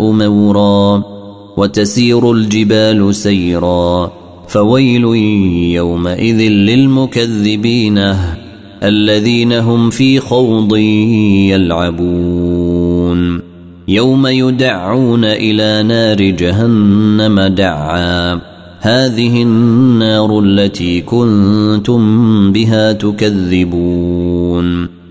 مورا وتسير الجبال سيرا فويل يومئذ للمكذبين الذين هم في خوض يلعبون يوم يدعون إلى نار جهنم دعا هذه النار التي كنتم بها تكذبون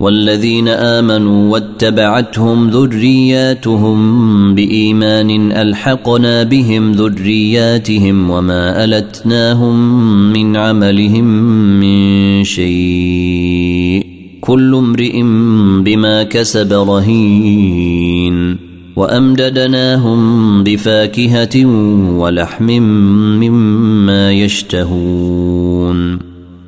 والذين آمنوا واتبعتهم ذرياتهم بإيمان ألحقنا بهم ذرياتهم وما ألتناهم من عملهم من شيء كل امرئ بما كسب رهين وأمددناهم بفاكهة ولحم مما يشتهون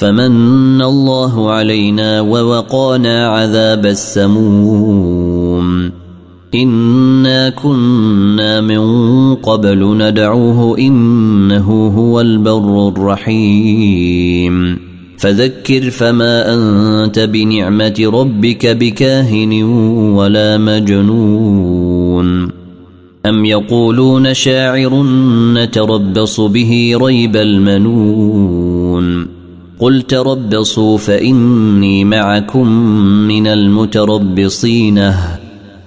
فمن الله علينا ووقانا عذاب السموم. إنا كنا من قبل ندعوه إنه هو البر الرحيم. فذكر فما أنت بنعمة ربك بكاهن ولا مجنون. أم يقولون شاعر نتربص به ريب المنون. قل تربصوا فإني معكم من المتربصين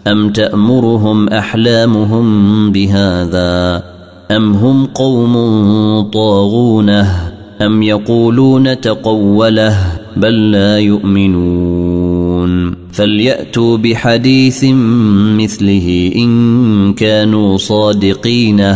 أم تأمرهم أحلامهم بهذا؟ أم هم قوم طاغون؟ أم يقولون تقوله بل لا يؤمنون؟ فليأتوا بحديث مثله إن كانوا صادقين.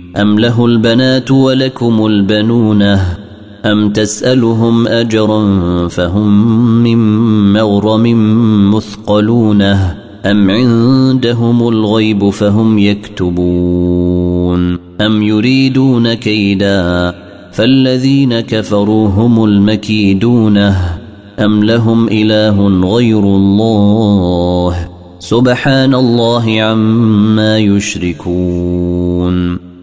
أم له البنات ولكم البنون؟ أم تسألهم أجرا فهم من مغرم مثقلون؟ أم عندهم الغيب فهم يكتبون؟ أم يريدون كيدا فالذين كفروا هم المكيدون؟ أم لهم إله غير الله؟ سبحان الله عما يشركون.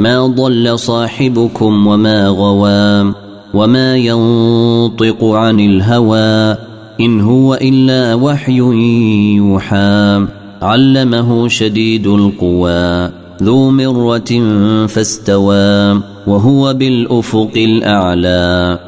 ما ضل صاحبكم وما غوى وما ينطق عن الهوى إن هو إلا وحي يوحى علمه شديد القوى ذو مرة فاستوى وهو بالأفق الأعلى